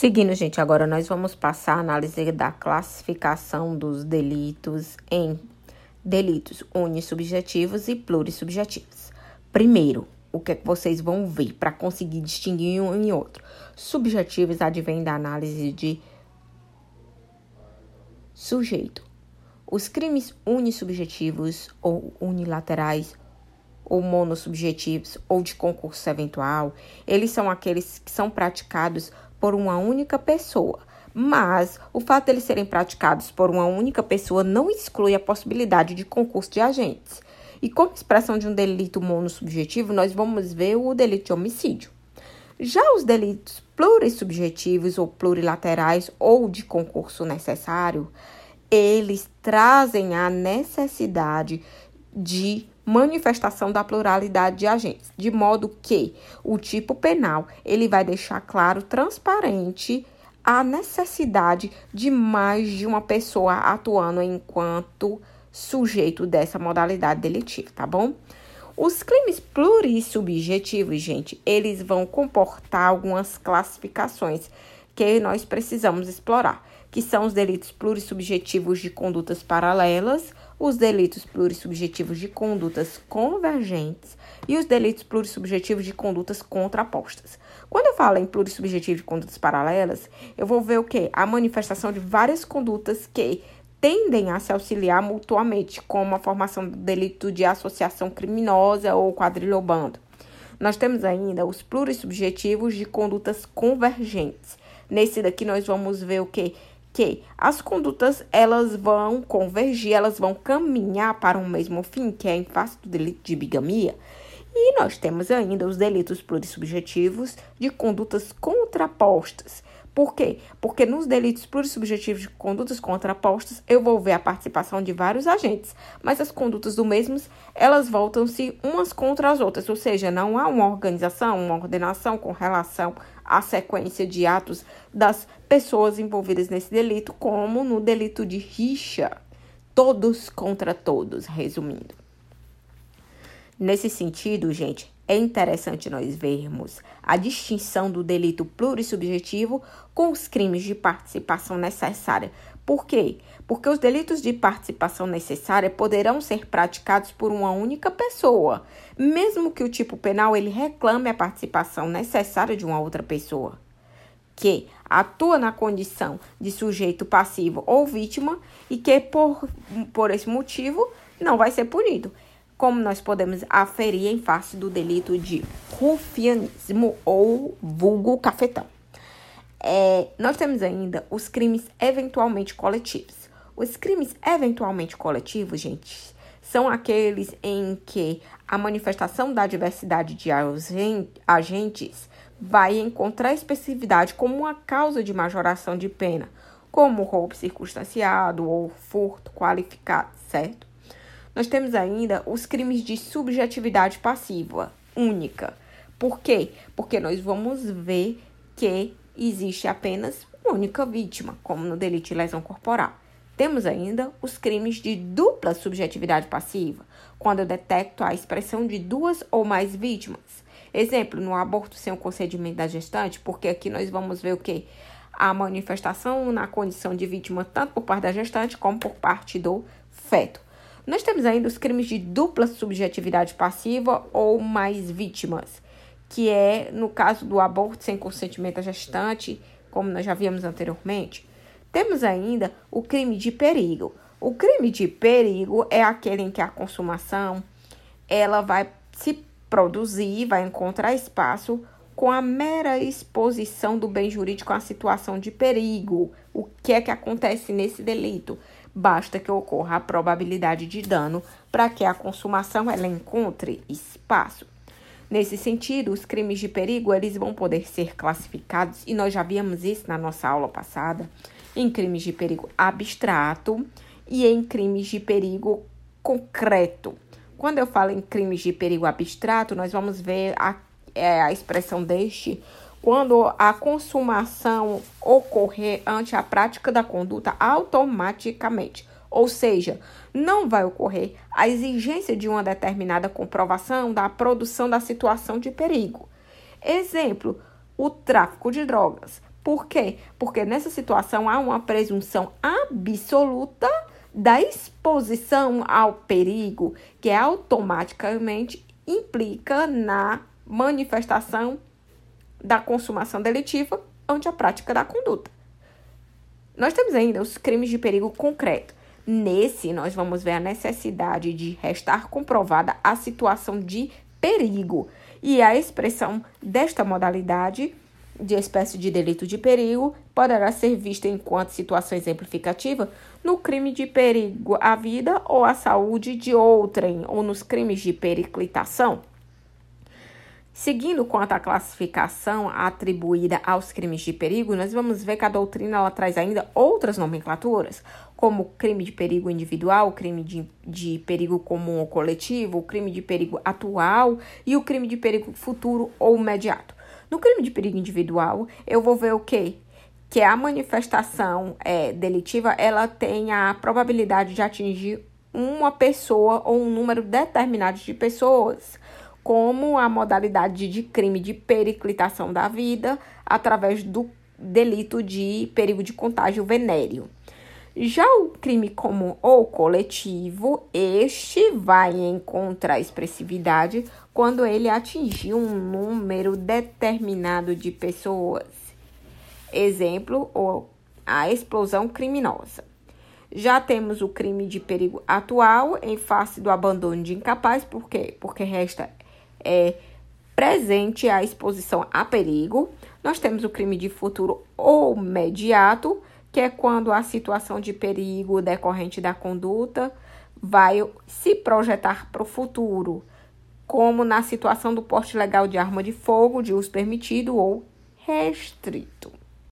Seguindo, gente, agora nós vamos passar a análise da classificação dos delitos em delitos unissubjetivos e plurissubjetivos. Primeiro, o que, é que vocês vão ver para conseguir distinguir um e outro? Subjetivos advém da análise de sujeito. Os crimes unissubjetivos ou unilaterais ou monossubjetivos ou de concurso eventual, eles são aqueles que são praticados por uma única pessoa. Mas o fato de eles serem praticados por uma única pessoa não exclui a possibilidade de concurso de agentes. E como expressão de um delito monossubjetivo, nós vamos ver o delito de homicídio. Já os delitos plurissubjetivos ou plurilaterais ou de concurso necessário, eles trazem a necessidade de manifestação da pluralidade de agentes, de modo que o tipo penal ele vai deixar claro, transparente a necessidade de mais de uma pessoa atuando enquanto sujeito dessa modalidade delitiva, tá bom? Os crimes plurissubjetivos, gente, eles vão comportar algumas classificações que nós precisamos explorar, que são os delitos plurissubjetivos de condutas paralelas, os delitos plurissubjetivos de condutas convergentes e os delitos plurissubjetivos de condutas contrapostas. Quando eu falo em plurissubjetivo de condutas paralelas, eu vou ver o que? A manifestação de várias condutas que tendem a se auxiliar mutuamente, como a formação do delito de associação criminosa ou quadrilhobando. Nós temos ainda os plurissubjetivos de condutas convergentes. Nesse daqui nós vamos ver o que que as condutas elas vão convergir, elas vão caminhar para um mesmo fim, que é em face do delito de bigamia. E nós temos ainda os delitos plurissubjetivos de condutas contrapostas, por quê? Porque nos delitos plurissubjetivos de condutas contrapostas, eu vou ver a participação de vários agentes, mas as condutas do mesmos, elas voltam-se umas contra as outras, ou seja, não há uma organização, uma ordenação com relação à sequência de atos das pessoas envolvidas nesse delito, como no delito de rixa, todos contra todos, resumindo. Nesse sentido, gente, é interessante nós vermos a distinção do delito plurissubjetivo com os crimes de participação necessária. Por quê? Porque os delitos de participação necessária poderão ser praticados por uma única pessoa, mesmo que o tipo penal ele reclame a participação necessária de uma outra pessoa, que atua na condição de sujeito passivo ou vítima e que por, por esse motivo não vai ser punido como nós podemos aferir em face do delito de rufianismo ou vulgo cafetão. É, nós temos ainda os crimes eventualmente coletivos. Os crimes eventualmente coletivos, gente, são aqueles em que a manifestação da diversidade de agentes vai encontrar especificidade como uma causa de majoração de pena, como roubo circunstanciado ou furto qualificado, certo? Nós temos ainda os crimes de subjetividade passiva única. Por quê? Porque nós vamos ver que existe apenas uma única vítima, como no delito de lesão corporal. Temos ainda os crimes de dupla subjetividade passiva, quando eu detecto a expressão de duas ou mais vítimas. Exemplo, no aborto sem o concedimento da gestante, porque aqui nós vamos ver o que? A manifestação na condição de vítima tanto por parte da gestante como por parte do feto. Nós temos ainda os crimes de dupla subjetividade passiva ou mais vítimas, que é no caso do aborto sem consentimento da gestante, como nós já vimos anteriormente. Temos ainda o crime de perigo. O crime de perigo é aquele em que a consumação ela vai se produzir, vai encontrar espaço com a mera exposição do bem jurídico à situação de perigo. O que é que acontece nesse delito? Basta que ocorra a probabilidade de dano para que a consumação ela encontre espaço. Nesse sentido, os crimes de perigo eles vão poder ser classificados e nós já vimos isso na nossa aula passada em crimes de perigo abstrato e em crimes de perigo concreto. Quando eu falo em crimes de perigo abstrato, nós vamos ver a, é, a expressão deste quando a consumação ocorrer ante a prática da conduta automaticamente. Ou seja, não vai ocorrer a exigência de uma determinada comprovação da produção da situação de perigo. Exemplo, o tráfico de drogas. Por quê? Porque nessa situação há uma presunção absoluta da exposição ao perigo, que automaticamente implica na manifestação da consumação delitiva ante a prática da conduta. Nós temos ainda os crimes de perigo concreto. Nesse, nós vamos ver a necessidade de restar comprovada a situação de perigo. E a expressão desta modalidade de espécie de delito de perigo poderá ser vista enquanto situação exemplificativa no crime de perigo à vida ou à saúde de outrem ou nos crimes de periclitação. Seguindo quanto à classificação atribuída aos crimes de perigo, nós vamos ver que a doutrina ela traz ainda outras nomenclaturas, como crime de perigo individual, crime de, de perigo comum ou coletivo, o crime de perigo atual e o crime de perigo futuro ou imediato. No crime de perigo individual, eu vou ver o quê? Que a manifestação é, delitiva ela tem a probabilidade de atingir uma pessoa ou um número determinado de pessoas como a modalidade de crime de periclitação da vida através do delito de perigo de contágio venéreo. Já o crime comum ou coletivo, este vai encontrar expressividade quando ele atingir um número determinado de pessoas. Exemplo, a explosão criminosa. Já temos o crime de perigo atual em face do abandono de incapaz, por quê? Porque resta é, presente a exposição a perigo. Nós temos o crime de futuro ou imediato, que é quando a situação de perigo decorrente da conduta vai se projetar para o futuro, como na situação do porte legal de arma de fogo de uso permitido ou restrito.